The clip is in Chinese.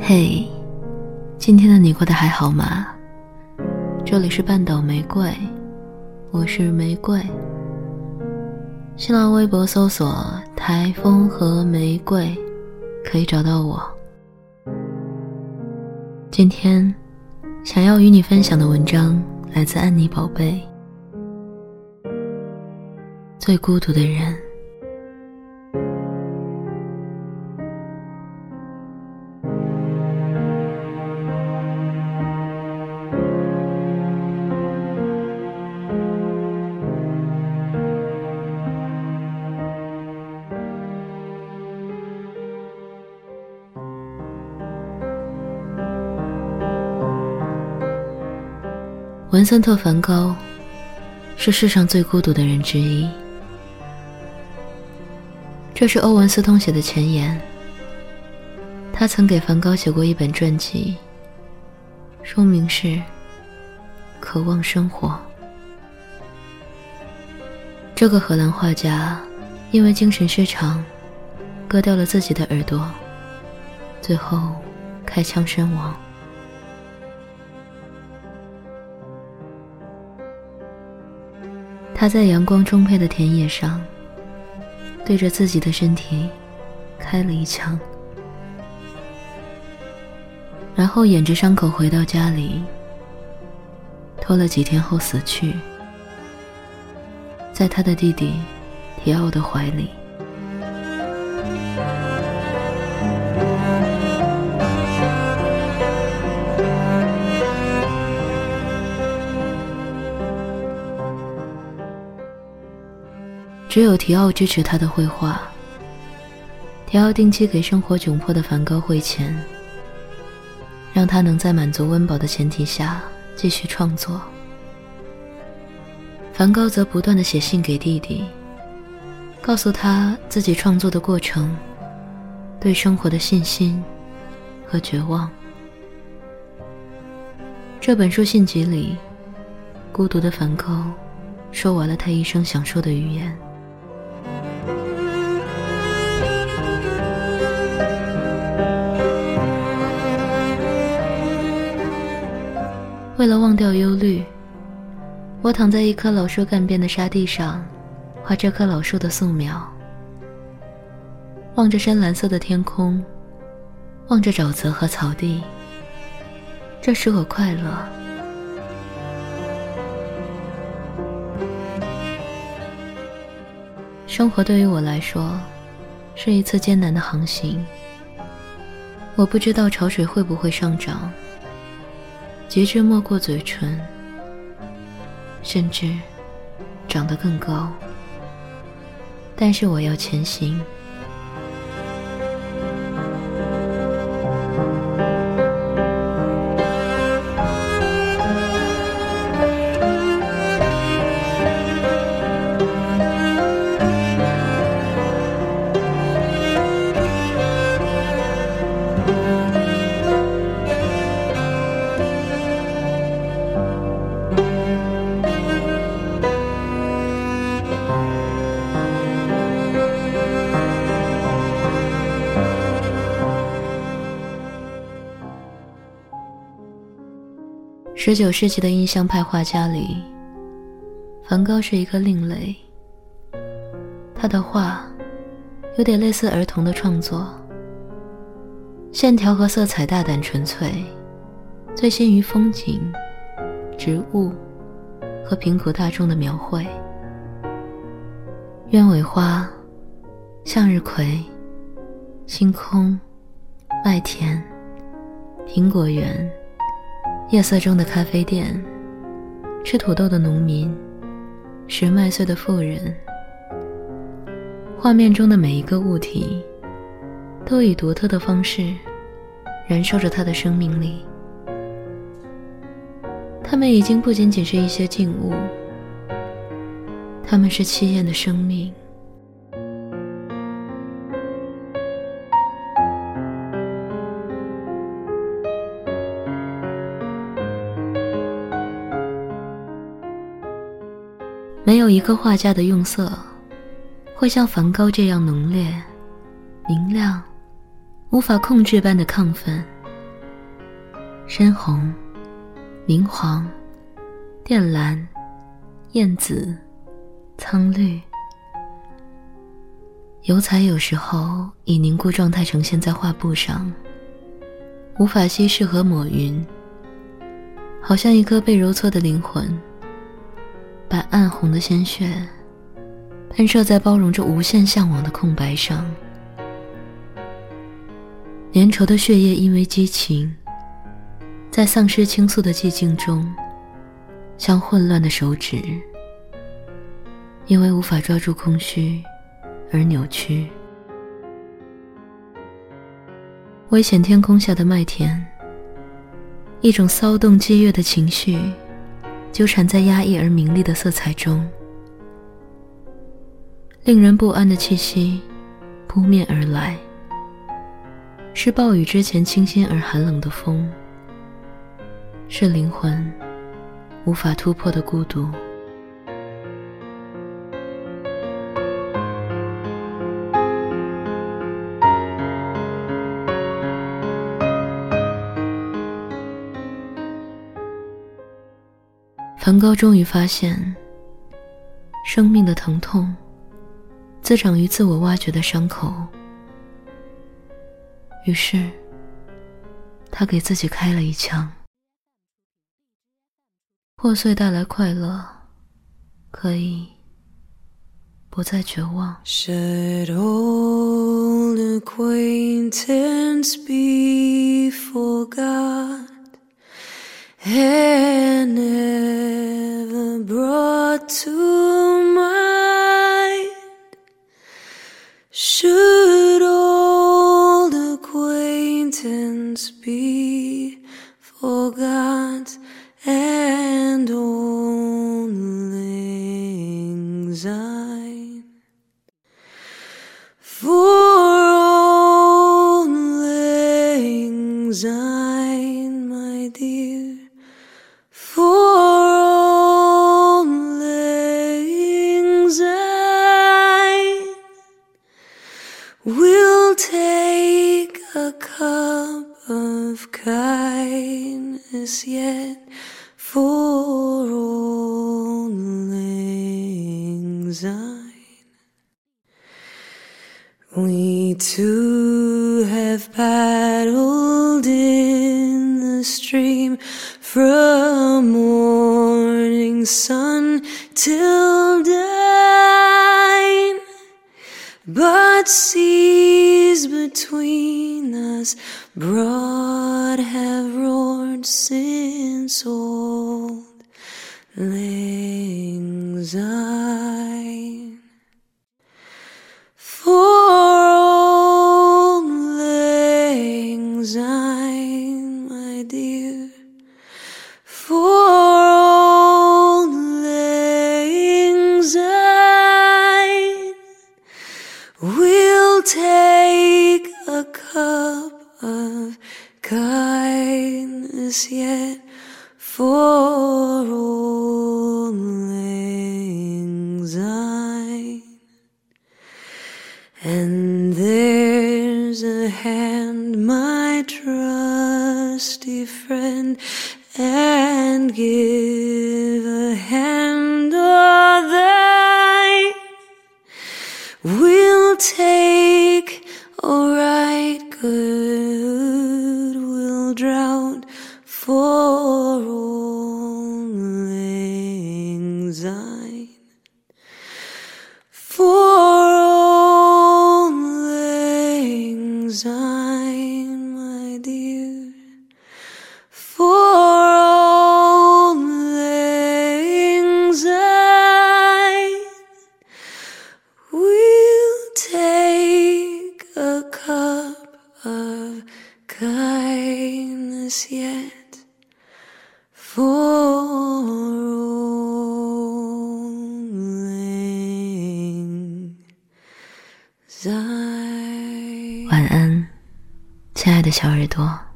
嘿，今天的你过得还好吗？这里是半岛玫瑰，我是玫瑰。新浪微博搜索“台风和玫瑰”，可以找到我。今天想要与你分享的文章来自安妮宝贝，《最孤独的人》。文森特·梵高是世上最孤独的人之一。这是欧文斯通写的前言。他曾给梵高写过一本传记，书名是《渴望生活》。这个荷兰画家因为精神失常，割掉了自己的耳朵，最后开枪身亡。他在阳光充沛的田野上，对着自己的身体开了一枪，然后掩着伤口回到家里，拖了几天后死去，在他的弟弟提奥的怀里。只有提奥支持他的绘画。提奥定期给生活窘迫的梵高汇钱，让他能在满足温饱的前提下继续创作。梵高则不断的写信给弟弟，告诉他自己创作的过程、对生活的信心和绝望。这本书信集里，孤独的梵高说完了他一生想说的语言。为了忘掉忧虑，我躺在一棵老树干边的沙地上，画这棵老树的素描。望着深蓝色的天空，望着沼泽和草地，这使我快乐。生活对于我来说，是一次艰难的航行。我不知道潮水会不会上涨。极致没过嘴唇，甚至长得更高。但是我要前行。十九世纪的印象派画家里，梵高是一个另类。他的画有点类似儿童的创作，线条和色彩大胆纯粹，醉心于风景、植物和贫苦大众的描绘。鸢尾花、向日葵、星空、麦田、苹果园。夜色中的咖啡店，吃土豆的农民，拾麦穗的妇人。画面中的每一个物体，都以独特的方式燃烧着它的生命力。它们已经不仅仅是一些静物，它们是凄艳的生命。有一个画家的用色会像梵高这样浓烈、明亮、无法控制般的亢奋。深红、明黄、靛蓝、艳紫、苍绿。油彩有时候以凝固状态呈现在画布上，无法稀释和抹匀，好像一颗被揉搓的灵魂，把暗红的鲜血喷射在包容着无限向往的空白上。粘稠的血液因为激情，在丧失倾诉的寂静中，像混乱的手指，因为无法抓住空虚。而扭曲。危险天空下的麦田，一种骚动激越的情绪，纠缠在压抑而明丽的色彩中，令人不安的气息扑面而来，是暴雨之前清新而寒冷的风，是灵魂无法突破的孤独。梵高终于发现，生命的疼痛滋长于自我挖掘的伤口。于是，他给自己开了一枪。破碎带来快乐，可以不再绝望。had never brought to mind. Anxiety. We two have paddled in the stream from morning sun till dawn, but seas between us broad have roared since old lang. For old lang my dear, for old lang we'll take a cup of kindness yet for old And there's a hand, my trusty friend, and give kindness yet for old lang syne. 晚安，亲爱的小耳朵。